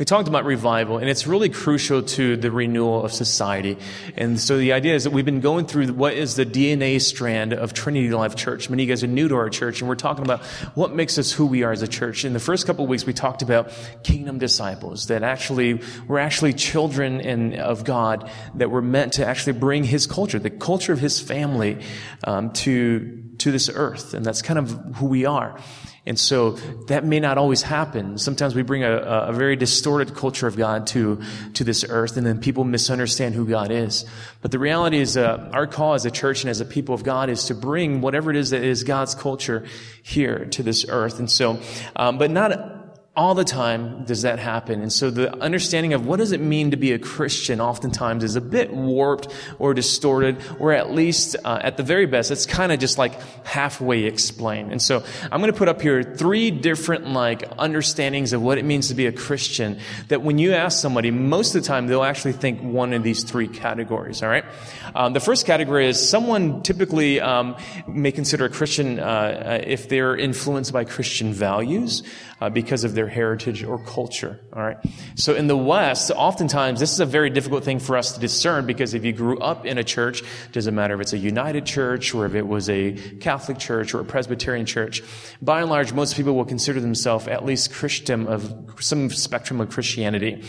We talked about revival, and it's really crucial to the renewal of society. And so the idea is that we've been going through what is the DNA strand of Trinity Life Church. Many of you guys are new to our church, and we're talking about what makes us who we are as a church. In the first couple of weeks, we talked about kingdom disciples, that actually, we're actually children in, of God, that we're meant to actually bring His culture, the culture of His family, um, to, to this earth. And that's kind of who we are. And so that may not always happen. Sometimes we bring a, a, very distorted culture of God to, to this earth and then people misunderstand who God is. But the reality is, uh, our call as a church and as a people of God is to bring whatever it is that is God's culture here to this earth. And so, um, but not all the time does that happen. And so the understanding of what does it mean to be a Christian oftentimes is a bit warped or distorted, or at least, uh, at the very best, it's kind of just like halfway explained. And so I'm going to put up here three different like understandings of what it means to be a Christian that when you ask somebody, most of the time they'll actually think one of these three categories. All right. Um, the first category is someone typically um, may consider a Christian uh, uh if they're influenced by Christian values uh, because of their heritage or culture. All right. So in the West, oftentimes this is a very difficult thing for us to discern because if you grew up in a church, doesn't matter if it's a United church or if it was a Catholic church or a Presbyterian church. By and large, most people will consider themselves at least Christian of some spectrum of Christianity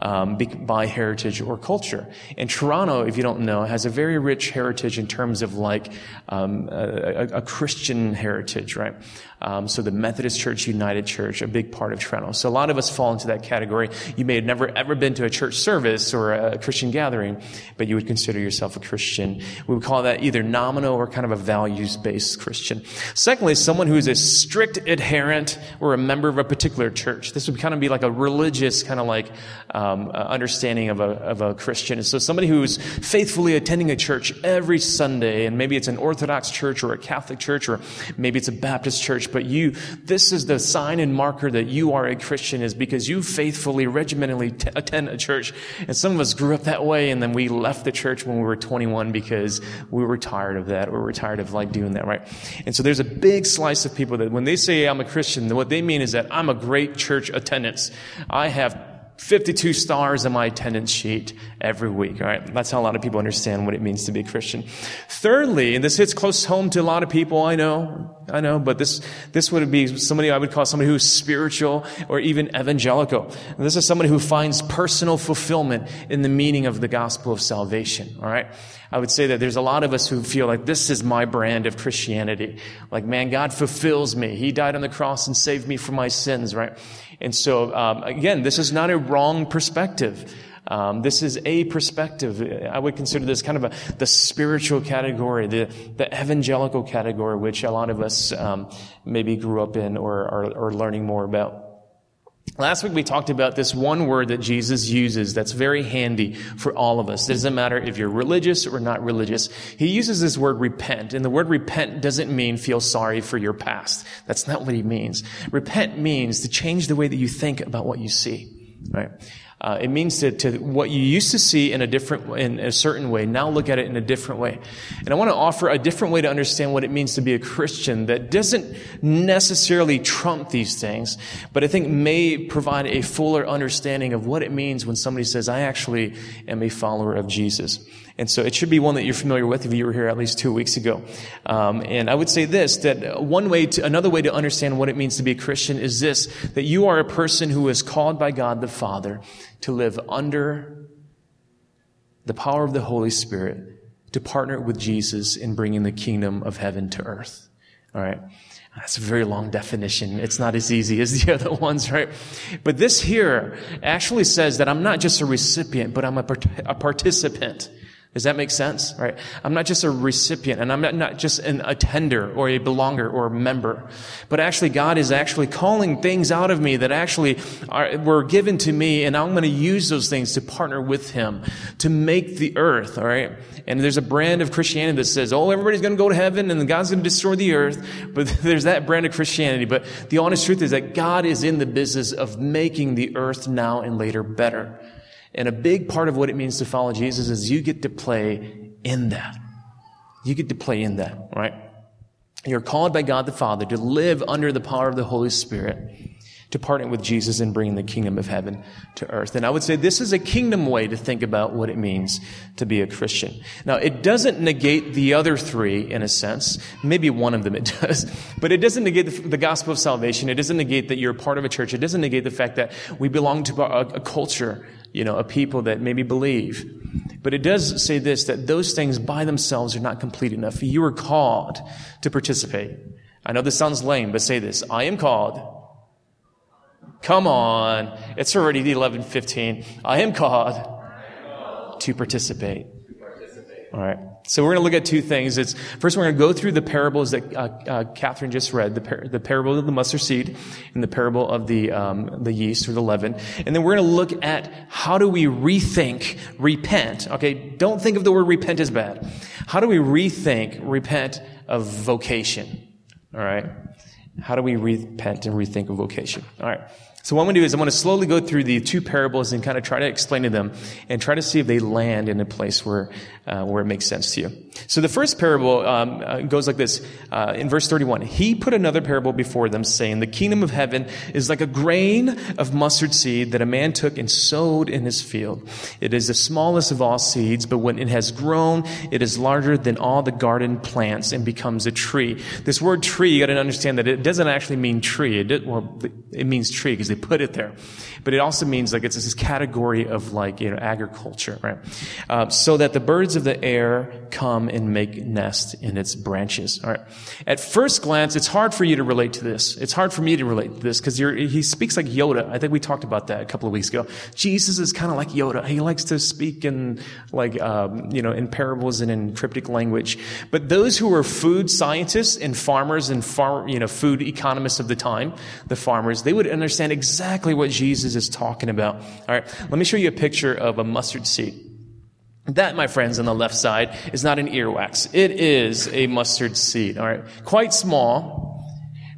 um, by heritage or culture. And Toronto, if you don't know, has a very rich heritage in terms of like um, a, a, a Christian heritage, right? Um, so the Methodist Church, United Church, a big part of Toronto. So a lot of us fall into that category. You may have never ever been to a church service or a Christian gathering, but you would consider yourself a Christian. We would call that either nominal or kind of a values-based Christian. Secondly, someone who is a strict adherent or a member of a particular church. This would kind of be like a religious kind of like um, uh, understanding of a, of a Christian. So somebody who's faithfully attending a church every Sunday, and maybe it's an Orthodox church or a Catholic church, or maybe it's a Baptist church church, but you, this is the sign and marker that you are a Christian is because you faithfully, regimentally t- attend a church. And some of us grew up that way and then we left the church when we were 21 because we were tired of that. We were tired of like doing that, right? And so there's a big slice of people that when they say I'm a Christian, what they mean is that I'm a great church attendance. I have 52 stars on my attendance sheet every week. All right. That's how a lot of people understand what it means to be a Christian. Thirdly, and this hits close home to a lot of people, I know, I know, but this, this would be somebody I would call somebody who's spiritual or even evangelical. And this is somebody who finds personal fulfillment in the meaning of the gospel of salvation. All right. I would say that there's a lot of us who feel like this is my brand of Christianity. Like, man, God fulfills me. He died on the cross and saved me from my sins, right? And so, um, again, this is not a wrong perspective. Um, this is a perspective. I would consider this kind of a, the spiritual category, the, the evangelical category, which a lot of us um, maybe grew up in or are learning more about. Last week we talked about this one word that Jesus uses that's very handy for all of us. It doesn't matter if you're religious or not religious. He uses this word repent, and the word repent doesn't mean feel sorry for your past. That's not what he means. Repent means to change the way that you think about what you see, right? Uh, it means to, to what you used to see in a different, in a certain way, now look at it in a different way. And I want to offer a different way to understand what it means to be a Christian that doesn't necessarily trump these things, but I think may provide a fuller understanding of what it means when somebody says, I actually am a follower of Jesus. And so it should be one that you're familiar with if you were here at least two weeks ago. Um, and I would say this, that one way to, another way to understand what it means to be a Christian is this, that you are a person who is called by God the Father to live under the power of the Holy Spirit to partner with Jesus in bringing the kingdom of heaven to earth. All right. That's a very long definition. It's not as easy as the other ones, right? But this here actually says that I'm not just a recipient, but I'm a, part- a participant. Does that make sense? Right? I'm not just a recipient and I'm not, just an attender or a belonger or a member, but actually God is actually calling things out of me that actually are, were given to me and I'm going to use those things to partner with Him to make the earth, alright? And there's a brand of Christianity that says, oh, everybody's going to go to heaven and God's going to destroy the earth. But there's that brand of Christianity. But the honest truth is that God is in the business of making the earth now and later better. And a big part of what it means to follow Jesus is you get to play in that. You get to play in that, right? You're called by God the Father to live under the power of the Holy Spirit to partner with Jesus in bringing the kingdom of heaven to earth. And I would say this is a kingdom way to think about what it means to be a Christian. Now, it doesn't negate the other three in a sense. Maybe one of them it does. But it doesn't negate the, the gospel of salvation. It doesn't negate that you're part of a church. It doesn't negate the fact that we belong to a, a culture, you know, a people that maybe believe. But it does say this, that those things by themselves are not complete enough. You are called to participate. I know this sounds lame, but say this. I am called Come on. It's already the 11:15. I am called to participate. All right. So we're going to look at two things. It's first we're going to go through the parables that uh, uh, Catherine just read, the, par- the parable of the mustard seed and the parable of the um, the yeast or the leaven, and then we're going to look at how do we rethink repent. Okay, don't think of the word repent as bad. How do we rethink repent of vocation? All right. How do we repent and rethink of vocation? All right. So what I'm going to do is I'm going to slowly go through the two parables and kind of try to explain to them and try to see if they land in a place where, uh, where it makes sense to you. So the first parable um, uh, goes like this uh, in verse 31. He put another parable before them, saying, "The kingdom of heaven is like a grain of mustard seed that a man took and sowed in his field. It is the smallest of all seeds, but when it has grown, it is larger than all the garden plants and becomes a tree." This word "tree," you got to understand that it doesn't actually mean tree. It, well, it means tree because they put it there, but it also means like it's this category of like you know agriculture, right? Uh, so that the birds of the air come and make nest in its branches. All right. At first glance, it's hard for you to relate to this. It's hard for me to relate to this because he speaks like Yoda. I think we talked about that a couple of weeks ago. Jesus is kind of like Yoda. He likes to speak in like, um, you know, in parables and in cryptic language. But those who were food scientists and farmers and farm, you know, food economists of the time, the farmers, they would understand exactly what Jesus is talking about. All right. Let me show you a picture of a mustard seed. That, my friends, on the left side is not an earwax. It is a mustard seed, all right? Quite small.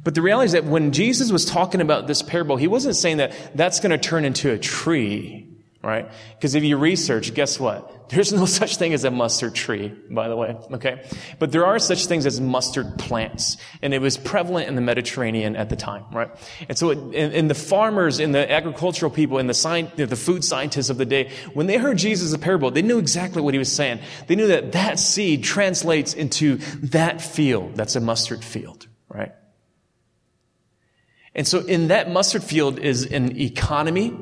But the reality is that when Jesus was talking about this parable, he wasn't saying that that's going to turn into a tree right? Because if you research, guess what? There's no such thing as a mustard tree, by the way, okay? But there are such things as mustard plants, and it was prevalent in the Mediterranean at the time, right? And so, it, and, and, the farmers and the agricultural people and the, science, the food scientists of the day, when they heard Jesus' parable, they knew exactly what he was saying. They knew that that seed translates into that field. That's a mustard field, right? And so in that mustard field is an economy,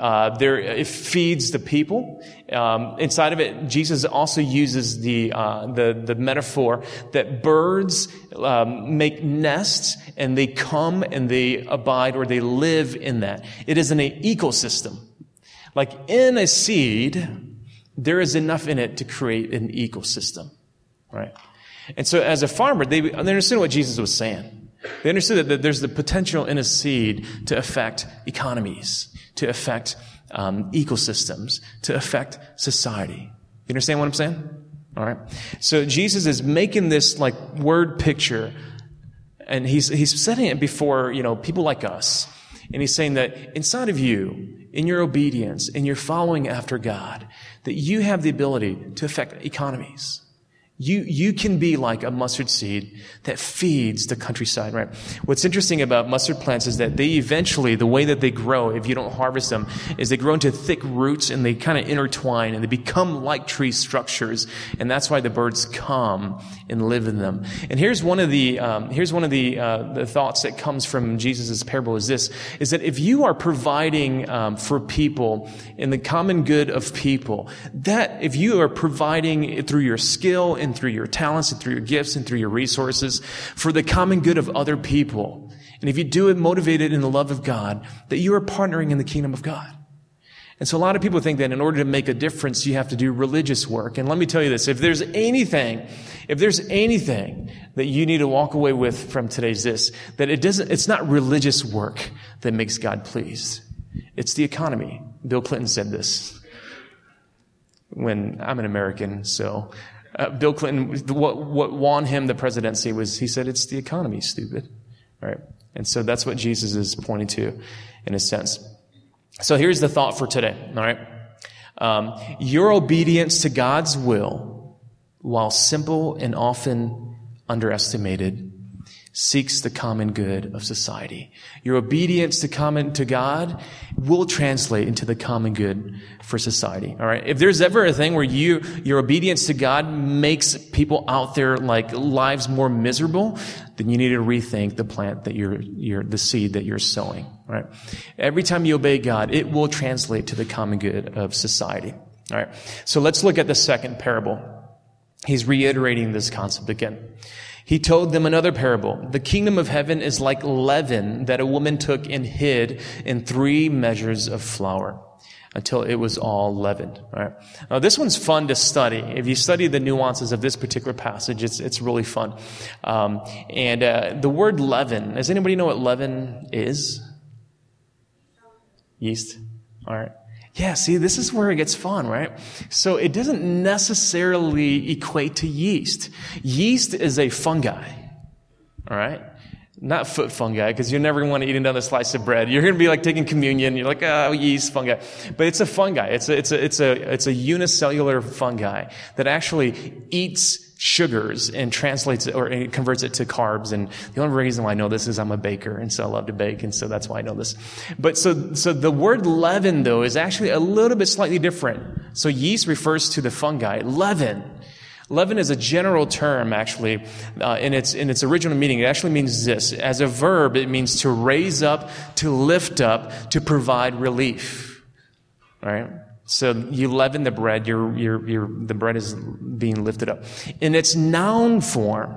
uh, there, it feeds the people. Um, inside of it, Jesus also uses the uh, the, the metaphor that birds um, make nests and they come and they abide or they live in that. It is an ecosystem. Like in a seed, there is enough in it to create an ecosystem, right? And so, as a farmer, they, they understood what Jesus was saying. They understood that there's the potential in a seed to affect economies to affect um, ecosystems, to affect society. You understand what I'm saying? All right. So Jesus is making this like word picture, and he's he's setting it before you know people like us, and he's saying that inside of you, in your obedience, in your following after God, that you have the ability to affect economies. You, you can be like a mustard seed that feeds the countryside, right? What's interesting about mustard plants is that they eventually, the way that they grow, if you don't harvest them, is they grow into thick roots and they kind of intertwine and they become like tree structures. And that's why the birds come and live in them. And here's one of the, um, here's one of the, uh, the thoughts that comes from Jesus' parable is this, is that if you are providing, um, for people in the common good of people, that if you are providing through your skill and and through your talents and through your gifts and through your resources for the common good of other people. And if you do it motivated in the love of God, that you are partnering in the kingdom of God. And so a lot of people think that in order to make a difference, you have to do religious work. And let me tell you this, if there's anything, if there's anything that you need to walk away with from today's this, that it doesn't, it's not religious work that makes God pleased. It's the economy. Bill Clinton said this when I'm an American, so uh, Bill Clinton, what, what won him the presidency was he said, it's the economy, stupid. Right? And so that's what Jesus is pointing to in a sense. So here's the thought for today. All right. Um, your obedience to God's will, while simple and often underestimated, seeks the common good of society. Your obedience to common to God will translate into the common good for society. All right. If there's ever a thing where you your obedience to God makes people out there like lives more miserable, then you need to rethink the plant that you're you're the seed that you're sowing. Right. Every time you obey God, it will translate to the common good of society. All right. So let's look at the second parable. He's reiterating this concept again. He told them another parable. The kingdom of heaven is like leaven that a woman took and hid in three measures of flour until it was all leavened. Right? Now, this one's fun to study. If you study the nuances of this particular passage, it's it's really fun. Um, and uh, the word leaven. Does anybody know what leaven is? Yeast. All right. Yeah, see, this is where it gets fun, right? So it doesn't necessarily equate to yeast. Yeast is a fungi, all right? Not foot fungi, because you're never going to want to eat another slice of bread. You're going to be like taking communion. You're like, oh, yeast, fungi. But it's a fungi. It's a, it's a, it's a, it's a unicellular fungi that actually eats sugars and translates it or converts it to carbs. And the only reason why I know this is I'm a baker and so I love to bake. And so that's why I know this. But so, so the word leaven though is actually a little bit slightly different. So yeast refers to the fungi. Leaven. Leaven is a general term, actually, uh, in its in its original meaning. It actually means this: as a verb, it means to raise up, to lift up, to provide relief. All right. So you leaven the bread, your, your, your, the bread is being lifted up. In its noun form,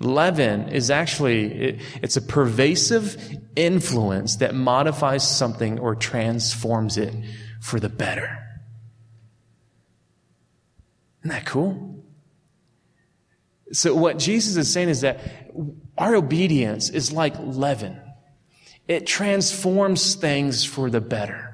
leaven is actually, it, it's a pervasive influence that modifies something or transforms it for the better. Isn't that cool? So what Jesus is saying is that our obedience is like leaven. It transforms things for the better.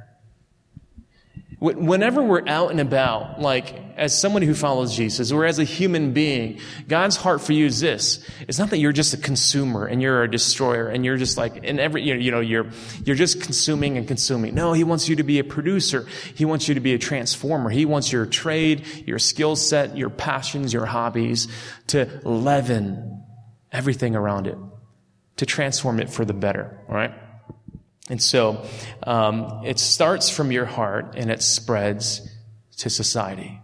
Whenever we're out and about, like as someone who follows Jesus or as a human being, God's heart for you is this. It's not that you're just a consumer and you're a destroyer and you're just like, in every, you know, you're, you're just consuming and consuming. No, He wants you to be a producer. He wants you to be a transformer. He wants your trade, your skill set, your passions, your hobbies to leaven everything around it, to transform it for the better, all right? And so um, it starts from your heart and it spreads to society.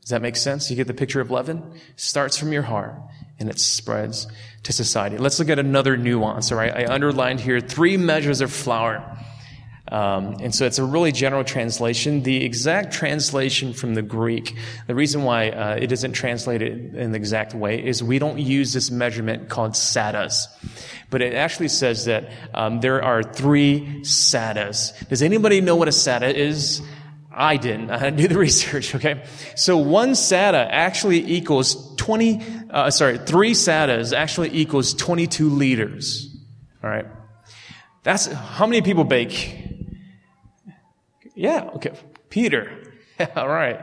Does that make sense? You get the picture of leaven? Starts from your heart and it spreads to society. Let's look at another nuance, all right? I underlined here three measures of flour. Um, and so it's a really general translation. The exact translation from the Greek, the reason why uh, it isn't translated in the exact way is we don't use this measurement called seahs. But it actually says that um, there are three seahs. Does anybody know what a seah is? I didn't. I to do the research, okay? So one seah actually equals 20, uh, sorry, three seahs actually equals 22 liters. All right? That's, how many people bake? Yeah, okay. Peter. All right.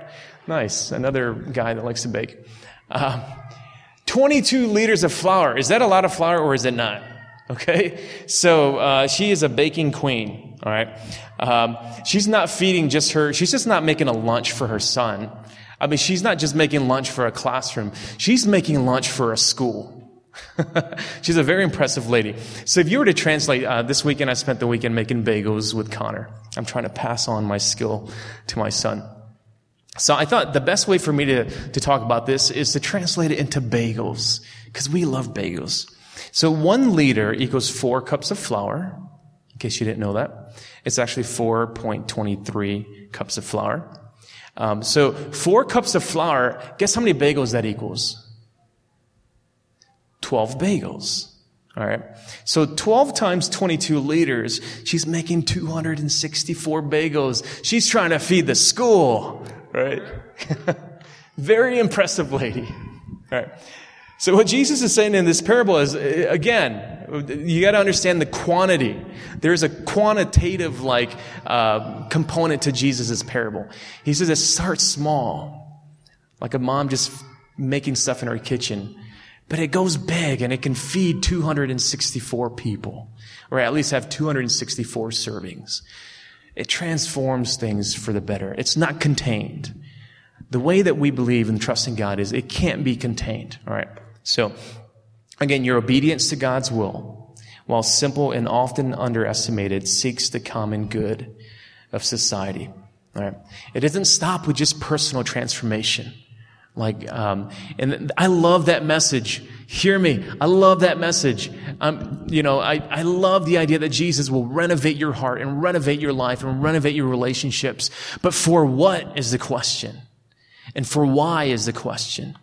Nice. Another guy that likes to bake. Um, 22 liters of flour. Is that a lot of flour or is it not? Okay. So, uh, she is a baking queen. All right. Um, she's not feeding just her, she's just not making a lunch for her son. I mean, she's not just making lunch for a classroom. She's making lunch for a school. She's a very impressive lady. So if you were to translate, uh, this weekend I spent the weekend making bagels with Connor. I'm trying to pass on my skill to my son. So I thought the best way for me to, to talk about this is to translate it into bagels, because we love bagels. So one liter equals four cups of flour, in case you didn't know that. It's actually 4.23 cups of flour. Um, so four cups of flour, guess how many bagels that equals? 12 bagels. All right. So 12 times 22 liters, she's making 264 bagels. She's trying to feed the school, right? Very impressive lady. All right. So what Jesus is saying in this parable is, again, you got to understand the quantity. There's a quantitative like uh, component to Jesus' parable. He says it starts small, like a mom just making stuff in her kitchen, but it goes big and it can feed 264 people, or at least have 264 servings. It transforms things for the better. It's not contained. The way that we believe in God is it can't be contained. All right. So Again, your obedience to God's will, while simple and often underestimated, seeks the common good of society. All right. It doesn't stop with just personal transformation. Like, um, and I love that message. Hear me. I love that message. Um, you know, I, I love the idea that Jesus will renovate your heart and renovate your life and renovate your relationships. But for what is the question? And for why is the question?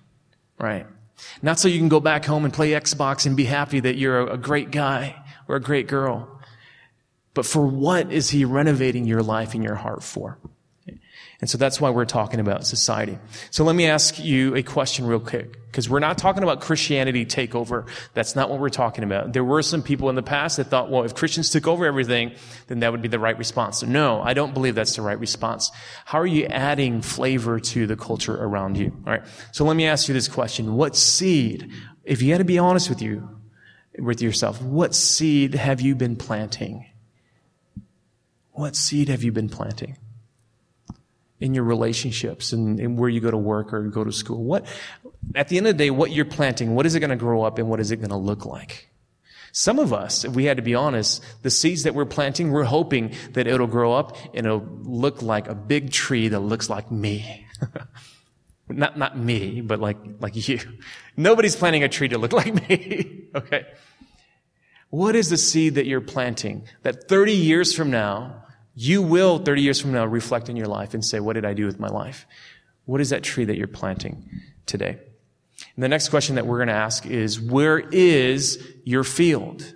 Right. Not so you can go back home and play Xbox and be happy that you're a great guy or a great girl. But for what is he renovating your life and your heart for? And so that's why we're talking about society. So let me ask you a question real quick, because we're not talking about Christianity takeover. That's not what we're talking about. There were some people in the past that thought, well, if Christians took over everything, then that would be the right response. So no, I don't believe that's the right response. How are you adding flavor to the culture around you? All right. So let me ask you this question. What seed, if you had to be honest with you, with yourself, what seed have you been planting? What seed have you been planting? In your relationships and, and, where you go to work or go to school. What, at the end of the day, what you're planting, what is it going to grow up and what is it going to look like? Some of us, if we had to be honest, the seeds that we're planting, we're hoping that it'll grow up and it'll look like a big tree that looks like me. not, not me, but like, like you. Nobody's planting a tree to look like me. okay. What is the seed that you're planting that 30 years from now, you will 30 years from now reflect in your life and say, what did I do with my life? What is that tree that you're planting today? And the next question that we're going to ask is, where is your field?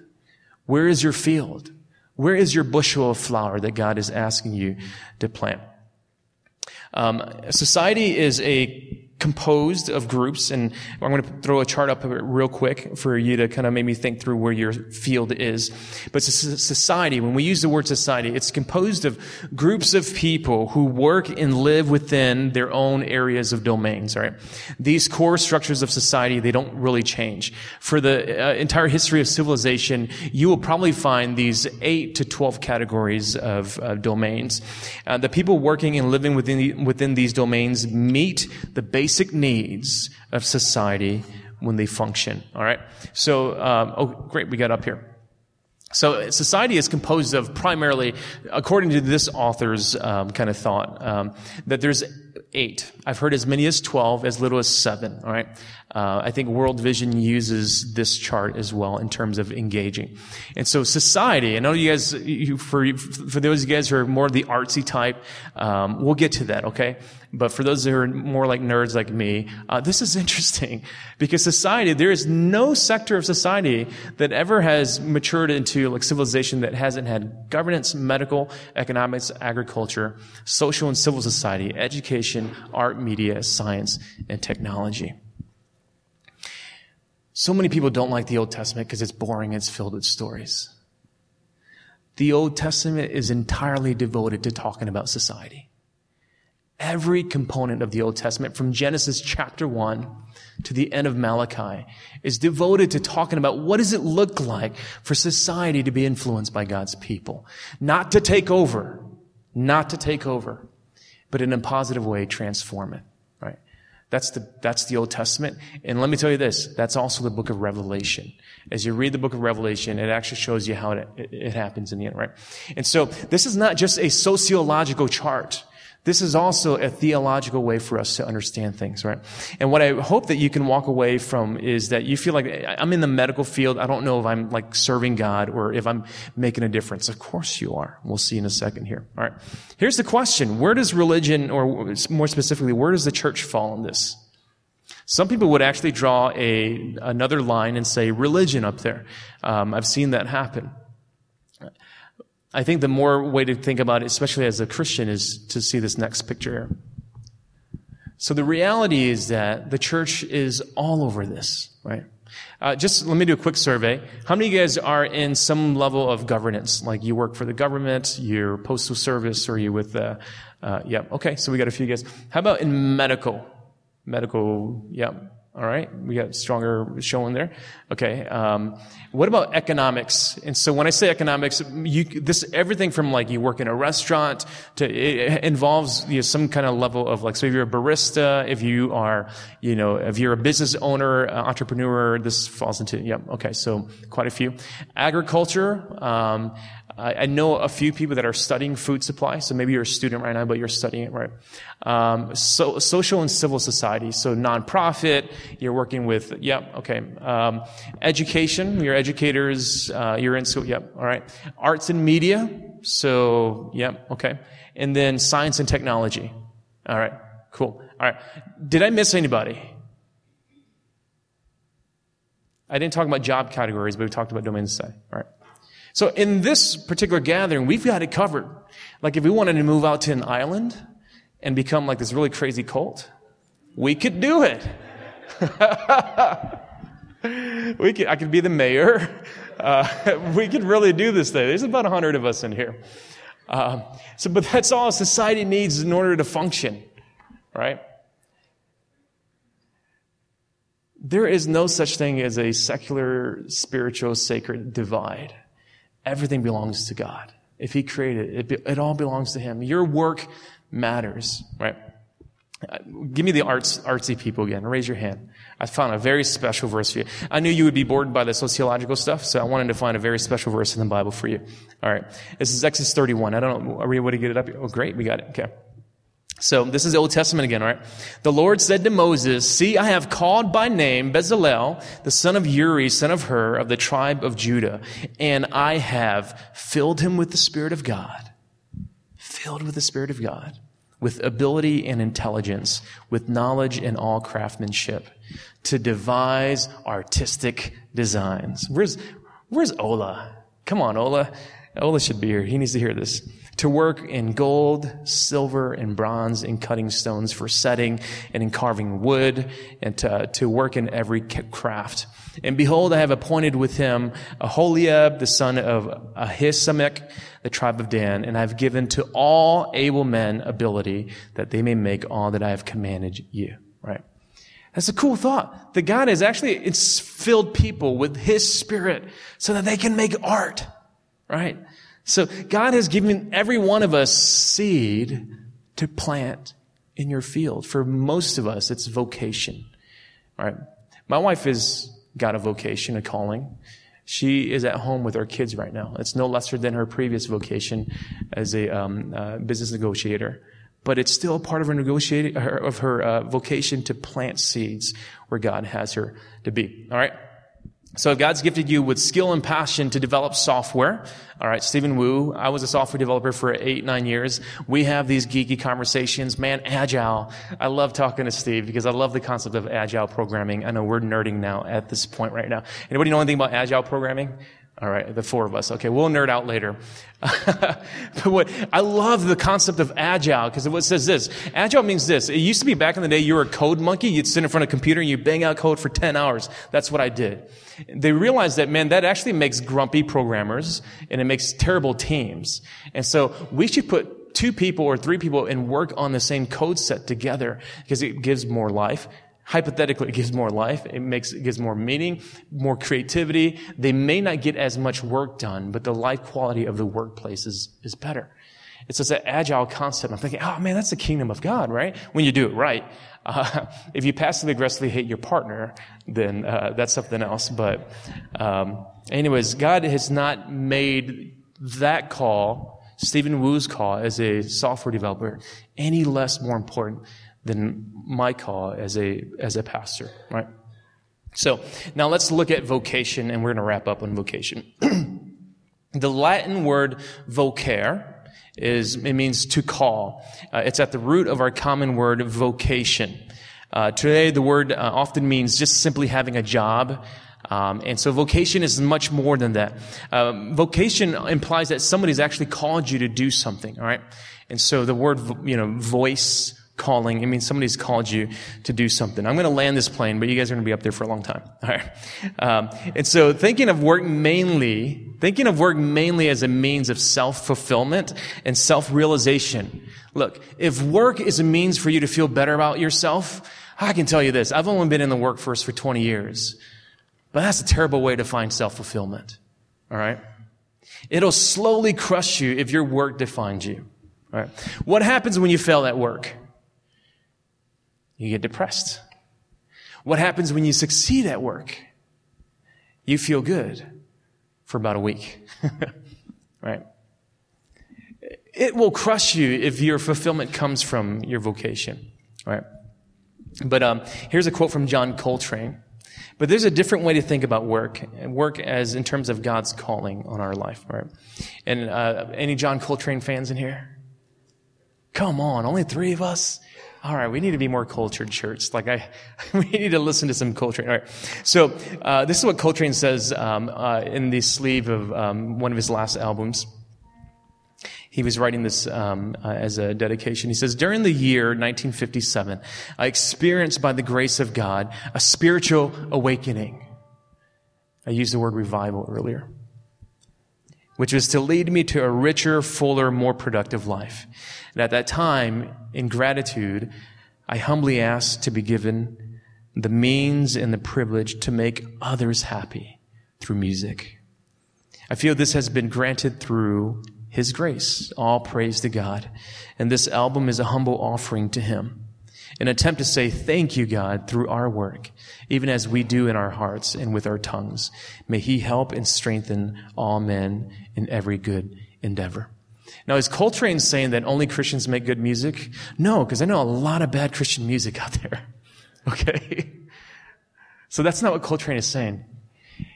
Where is your field? Where is your bushel of flour that God is asking you to plant? Um, society is a composed of groups, and I'm going to throw a chart up real quick for you to kind of make me think through where your field is. But society, when we use the word society, it's composed of groups of people who work and live within their own areas of domains, right? These core structures of society, they don't really change. For the uh, entire history of civilization, you will probably find these 8 to 12 categories of uh, domains. Uh, the people working and living within, the, within these domains meet the basic basic needs of society when they function. All right. So, um, oh, great, we got up here. So society is composed of primarily, according to this author's um, kind of thought, um, that there's eight. I've heard as many as twelve, as little as seven. All right. Uh, I think World Vision uses this chart as well in terms of engaging. And so society, I know you guys, you, for, for those of you guys who are more of the artsy type, um, we'll get to that, okay? But for those who are more like nerds like me, uh, this is interesting because society, there is no sector of society that ever has matured into like civilization that hasn't had governance, medical, economics, agriculture, social and civil society, education, art, media, science, and technology. So many people don't like the Old Testament because it's boring, it's filled with stories. The Old Testament is entirely devoted to talking about society. Every component of the Old Testament, from Genesis chapter 1 to the end of Malachi, is devoted to talking about what does it look like for society to be influenced by God's people. Not to take over, not to take over, but in a positive way transform it. Right? That's the, that's the Old Testament. And let me tell you this, that's also the book of Revelation. As you read the book of Revelation, it actually shows you how it, it, it happens in the end, right? And so this is not just a sociological chart. This is also a theological way for us to understand things, right? And what I hope that you can walk away from is that you feel like I'm in the medical field. I don't know if I'm like serving God or if I'm making a difference. Of course you are. We'll see in a second here. All right. Here's the question. Where does religion, or more specifically, where does the church fall in this? Some people would actually draw a, another line and say religion up there. Um, I've seen that happen. I think the more way to think about it, especially as a Christian, is to see this next picture here. So the reality is that the church is all over this, right? Uh, just let me do a quick survey. How many of you guys are in some level of governance? Like you work for the government, you're postal service, or you with the, uh, yeah, okay, so we got a few guys. How about in medical? Medical, yeah, All right, we got stronger showing there. Okay, um, what about economics? And so when I say economics, you, this everything from like you work in a restaurant to it involves you know, some kind of level of like so if you're a barista, if you are you know if you're a business owner, uh, entrepreneur, this falls into yeah okay so quite a few. Agriculture. Um, I know a few people that are studying food supply. So maybe you're a student right now, but you're studying it, right? Um, so, social and civil society. So nonprofit, you're working with, yep, okay. Um, education, you're educators, uh, you're in school, yep, all right. Arts and media. So, yep, okay. And then science and technology. All right, cool. All right. Did I miss anybody? I didn't talk about job categories, but we talked about domain society. All right. So in this particular gathering, we've got it covered. Like if we wanted to move out to an island and become like this really crazy cult, we could do it. we could, I could be the mayor. Uh, we could really do this thing. There's about a hundred of us in here. Uh, so, but that's all society needs in order to function, right? There is no such thing as a secular, spiritual, sacred divide. Everything belongs to God. If He created it, it, it all belongs to Him. Your work matters, right? Uh, give me the arts, artsy people again. Raise your hand. I found a very special verse for you. I knew you would be bored by the sociological stuff, so I wanted to find a very special verse in the Bible for you. All right. This is Exodus 31. I don't know. Are we able to get it up? Oh, great. We got it. Okay. So this is the Old Testament again, right? The Lord said to Moses, See, I have called by name Bezalel, the son of Uri, son of Hur, of the tribe of Judah, and I have filled him with the Spirit of God, filled with the Spirit of God, with ability and intelligence, with knowledge and all craftsmanship, to devise artistic designs. Where's, where's Ola? Come on, Ola. Ola should be here. He needs to hear this to work in gold, silver, and bronze, in cutting stones for setting, and in carving wood, and to, to work in every craft. And behold, I have appointed with him Aholiab, the son of Ahisamach, the tribe of Dan, and I have given to all able men ability that they may make all that I have commanded you. Right? That's a cool thought. That God has actually it's filled people with His Spirit so that they can make art. Right? So God has given every one of us seed to plant in your field. For most of us, it's vocation. All right. My wife has got a vocation, a calling. She is at home with our kids right now. It's no lesser than her previous vocation as a um, uh, business negotiator, but it's still part of her negotiating of her uh, vocation to plant seeds where God has her to be. All right. So God's gifted you with skill and passion to develop software. All right, Stephen Wu, I was a software developer for eight, nine years. We have these geeky conversations. Man, agile. I love talking to Steve because I love the concept of agile programming. I know we're nerding now at this point right now. Anybody know anything about agile programming? All right, the four of us. Okay, we'll nerd out later. but what I love the concept of agile because it says this. Agile means this. It used to be back in the day you were a code monkey. You'd sit in front of a computer and you bang out code for 10 hours. That's what I did. They realized that, man, that actually makes grumpy programmers and it makes terrible teams. And so we should put two people or three people and work on the same code set together because it gives more life hypothetically it gives more life it makes it gives more meaning more creativity. They may not get as much work done but the life quality of the workplace is, is better. It's just an agile concept. I'm thinking oh man that's the kingdom of god right? When you do it right. Uh, if you passively aggressively hate your partner then uh, that's something else. But um, anyways god has not made that call stephen wu's call as a software developer any less more important than my call as a, as a pastor, right? So now let's look at vocation and we're going to wrap up on vocation. the Latin word vocare is, it means to call. Uh, it's at the root of our common word vocation. Uh, today the word uh, often means just simply having a job. Um, and so vocation is much more than that. Um, vocation implies that somebody's actually called you to do something, all right? And so the word, you know, voice, calling. It means somebody's called you to do something. I'm going to land this plane, but you guys are going to be up there for a long time. All right. Um, and so thinking of work mainly, thinking of work mainly as a means of self-fulfillment and self-realization. Look, if work is a means for you to feel better about yourself, I can tell you this. I've only been in the workforce for 20 years, but that's a terrible way to find self-fulfillment. All right. It'll slowly crush you if your work defines you. All right. What happens when you fail at work? You get depressed. What happens when you succeed at work? You feel good for about a week, right? It will crush you if your fulfillment comes from your vocation, right? But um, here's a quote from John Coltrane. But there's a different way to think about work, work as in terms of God's calling on our life, right? And uh, any John Coltrane fans in here? Come on, only three of us all right, we need to be more cultured, church. Like I, we need to listen to some Coltrane. All right. So, uh, this is what Coltrane says, um, uh, in the sleeve of, um, one of his last albums. He was writing this, um, uh, as a dedication. He says, during the year 1957, I experienced by the grace of God a spiritual awakening. I used the word revival earlier which was to lead me to a richer, fuller, more productive life. And at that time, in gratitude, I humbly asked to be given the means and the privilege to make others happy through music. I feel this has been granted through His grace. All praise to God. And this album is a humble offering to Him an attempt to say thank you, God, through our work, even as we do in our hearts and with our tongues. May He help and strengthen all men in every good endeavor. Now, is Coltrane saying that only Christians make good music? No, because I know a lot of bad Christian music out there. Okay? So that's not what Coltrane is saying.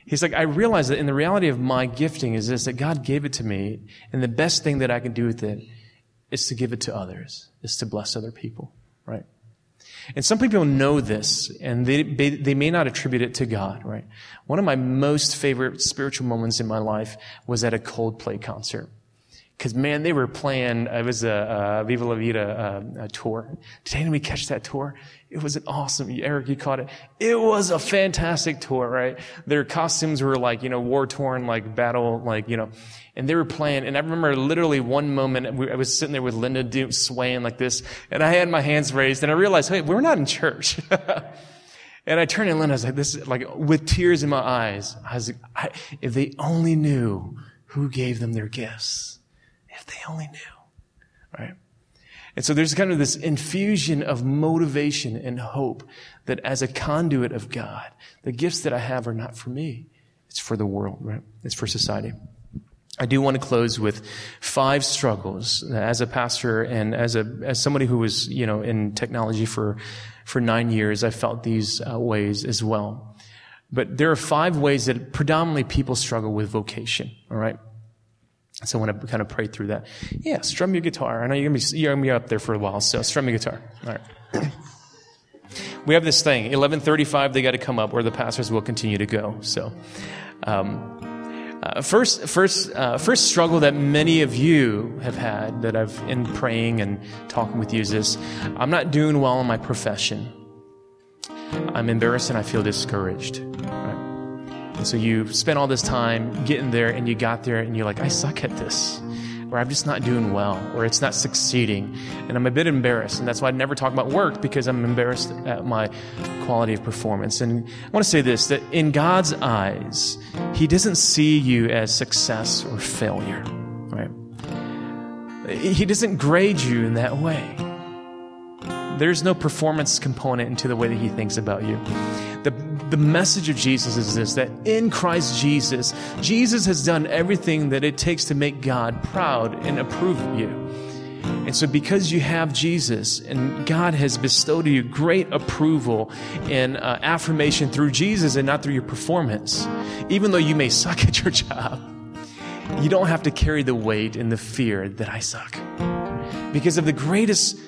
He's like, I realize that in the reality of my gifting is this, that God gave it to me, and the best thing that I can do with it is to give it to others, is to bless other people, right? And some people know this, and they, they, they, may not attribute it to God, right? One of my most favorite spiritual moments in my life was at a Coldplay concert. Cause man, they were playing, it was a, a Viva La Vida uh, a tour. Did anybody catch that tour? It was an awesome, Eric, you caught it. It was a fantastic tour, right? Their costumes were like, you know, war torn, like battle, like, you know, and they were playing. And I remember literally one moment, I was sitting there with Linda swaying like this, and I had my hands raised, and I realized, hey, we're not in church. and I turned to Linda, I was like, this, like, with tears in my eyes. I was like, I, if they only knew who gave them their gifts. They only knew, right? And so there's kind of this infusion of motivation and hope that as a conduit of God, the gifts that I have are not for me. It's for the world, right? It's for society. I do want to close with five struggles as a pastor and as a, as somebody who was, you know, in technology for, for nine years. I felt these uh, ways as well. But there are five ways that predominantly people struggle with vocation, all right? So I want to kind of pray through that. Yeah, strum your guitar. I know you're gonna be you're gonna be up there for a while, so strum your guitar. All right. we have this thing, 11:35. They got to come up, or the pastors will continue to go. So, um, uh, first, first, uh, first struggle that many of you have had that I've in praying and talking with you is this: I'm not doing well in my profession. I'm embarrassed and I feel discouraged. And so you spent all this time getting there and you got there and you're like, I suck at this. Or I'm just not doing well, or it's not succeeding. And I'm a bit embarrassed. And that's why I never talk about work because I'm embarrassed at my quality of performance. And I want to say this that in God's eyes, He doesn't see you as success or failure, right? He doesn't grade you in that way. There's no performance component into the way that He thinks about you. The the message of Jesus is this that in Christ Jesus, Jesus has done everything that it takes to make God proud and approve of you. And so, because you have Jesus and God has bestowed you great approval and uh, affirmation through Jesus and not through your performance, even though you may suck at your job, you don't have to carry the weight and the fear that I suck. Because of the greatest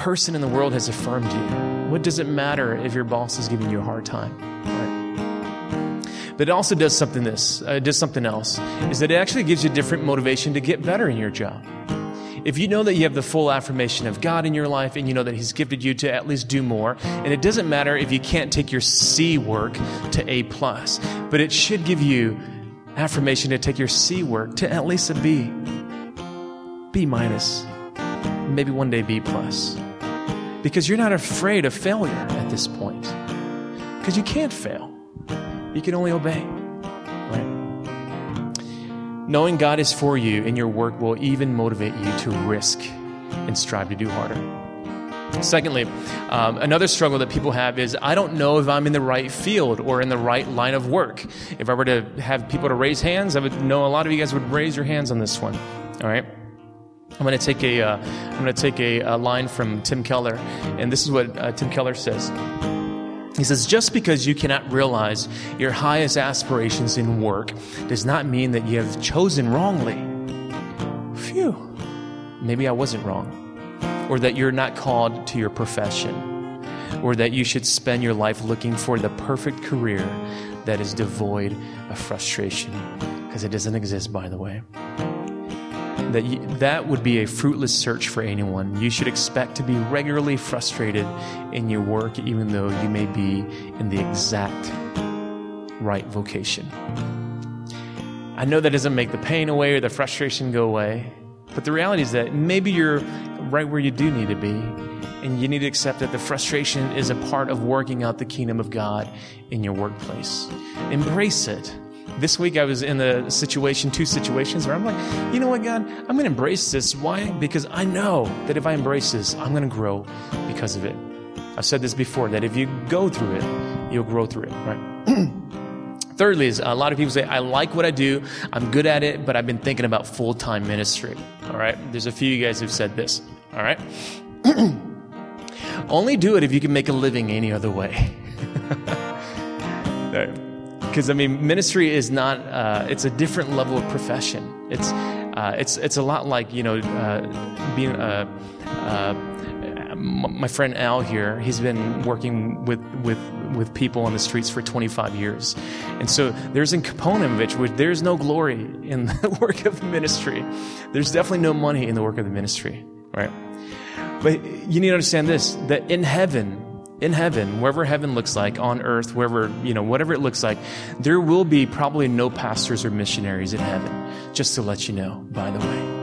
person in the world has affirmed you. What does it matter if your boss is giving you a hard time? But it also does something this, uh, does something else, is that it actually gives you different motivation to get better in your job. if you know that you have the full affirmation of God in your life and you know that He's gifted you to at least do more, and it doesn't matter if you can't take your C work to A plus, but it should give you affirmation to take your C work to at least a B, B minus, maybe one day B plus. Because you're not afraid of failure at this point. Because you can't fail. You can only obey. Right? Knowing God is for you in your work will even motivate you to risk and strive to do harder. Secondly, um, another struggle that people have is I don't know if I'm in the right field or in the right line of work. If I were to have people to raise hands, I would know a lot of you guys would raise your hands on this one. All right. I'm going to take a am going to take a, a, line from Tim Keller, and this is what uh, Tim Keller says. He says, just because you cannot realize your highest aspirations in work does not mean that you have chosen wrongly. Phew, maybe I wasn't wrong. Or that you're not called to your profession. Or that you should spend your life looking for the perfect career that is devoid of frustration. Because it doesn't exist, by the way that you, that would be a fruitless search for anyone. You should expect to be regularly frustrated in your work, even though you may be in the exact right vocation. I know that doesn't make the pain away or the frustration go away, but the reality is that maybe you're right where you do need to be, and you need to accept that the frustration is a part of working out the kingdom of God in your workplace. Embrace it this week I was in a situation, two situations where I'm like, you know what, God, I'm going to embrace this. Why? Because I know that if I embrace this, I'm going to grow because of it. I've said this before that if you go through it, you'll grow through it, right? Thirdly, is a lot of people say, I like what I do, I'm good at it, but I've been thinking about full time ministry. All right? There's a few of you guys who've said this. All right? Only do it if you can make a living any other way. because I mean, ministry is not. Uh, it's a different level of profession. It's uh, it's it's a lot like you know uh, being a. Uh, my friend Al here, he's been working with, with, with people on the streets for 25 years. And so there's a component of it where there's no glory in the work of the ministry. There's definitely no money in the work of the ministry, right? But you need to understand this that in heaven, in heaven, wherever heaven looks like, on earth, wherever, you know, whatever it looks like, there will be probably no pastors or missionaries in heaven, just to let you know, by the way.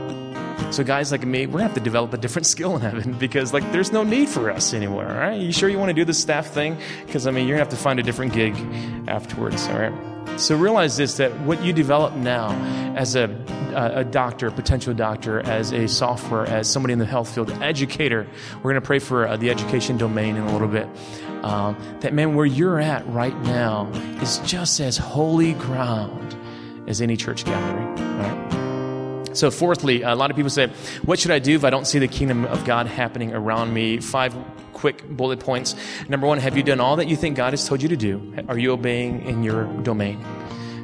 So guys like me, we're gonna have to develop a different skill in heaven because like there's no need for us anymore, all right? You sure you want to do the staff thing? Because I mean you're gonna have to find a different gig afterwards, all right? So realize this that what you develop now as a, a doctor, potential doctor, as a software, as somebody in the health field, educator, we're going to pray for uh, the education domain in a little bit. Um, that man, where you're at right now is just as holy ground as any church gathering. Right? So, fourthly, a lot of people say, What should I do if I don't see the kingdom of God happening around me? Five quick bullet points. Number one, have you done all that you think God has told you to do? Are you obeying in your domain?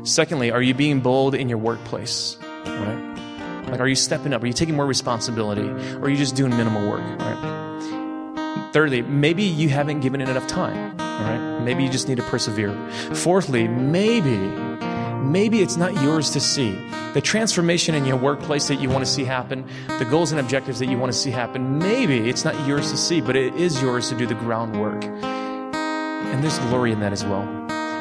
Secondly, are you being bold in your workplace? Right? Like, are you stepping up? Are you taking more responsibility? Or are you just doing minimal work? Right? Thirdly, maybe you haven't given it enough time. Maybe you just need to persevere. Fourthly, maybe maybe it's not yours to see. The transformation in your workplace that you want to see happen, the goals and objectives that you want to see happen, maybe it's not yours to see, but it is yours to do the groundwork. And there's glory in that as well.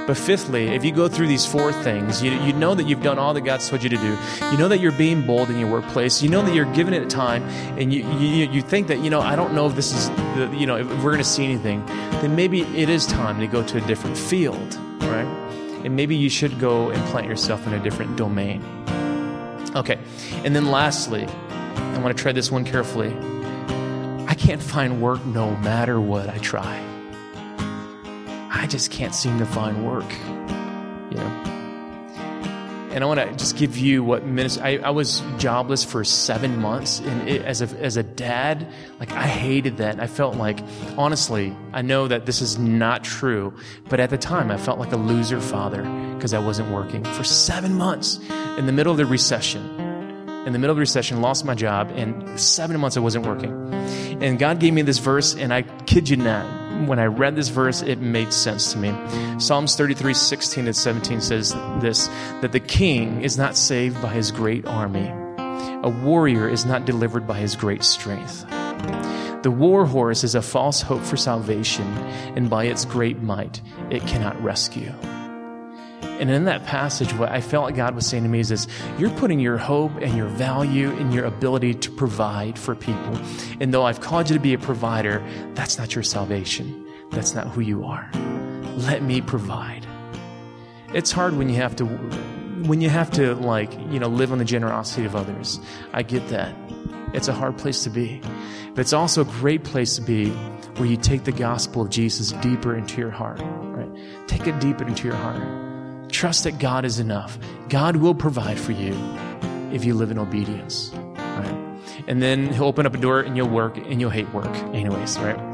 But fifthly, if you go through these four things, you, you know that you've done all that God's told you to do. You know that you're being bold in your workplace. You know that you're giving it time, and you, you, you think that, you know, I don't know if this is, the, you know, if we're going to see anything, then maybe it is time to go to a different field, right? And maybe you should go and plant yourself in a different domain. Okay, and then lastly, I want to tread this one carefully. I can't find work no matter what I try. I just can't seem to find work, you know. And I want to just give you what ministry. I, I, was jobless for seven months, and it, as a as a dad, like I hated that. I felt like, honestly, I know that this is not true, but at the time, I felt like a loser father because I wasn't working for seven months in the middle of the recession. In the middle of the recession, lost my job, and seven months I wasn't working. And God gave me this verse, and I kid you not, when I read this verse, it made sense to me. Psalms 33, 16 and 17 says this that the king is not saved by his great army, A warrior is not delivered by his great strength. The war horse is a false hope for salvation, and by its great might, it cannot rescue. And in that passage, what I felt like God was saying to me is this you're putting your hope and your value in your ability to provide for people. And though I've called you to be a provider, that's not your salvation. That's not who you are. Let me provide. It's hard when you have to when you have to like, you know, live on the generosity of others. I get that. It's a hard place to be. But it's also a great place to be where you take the gospel of Jesus deeper into your heart, right? Take it deeper into your heart. Trust that God is enough. God will provide for you if you live in obedience, right? And then he'll open up a door and you'll work and you'll hate work anyways, right?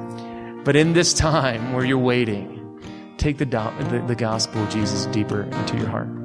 But in this time where you're waiting, take the, do- the, the gospel of Jesus deeper into your heart.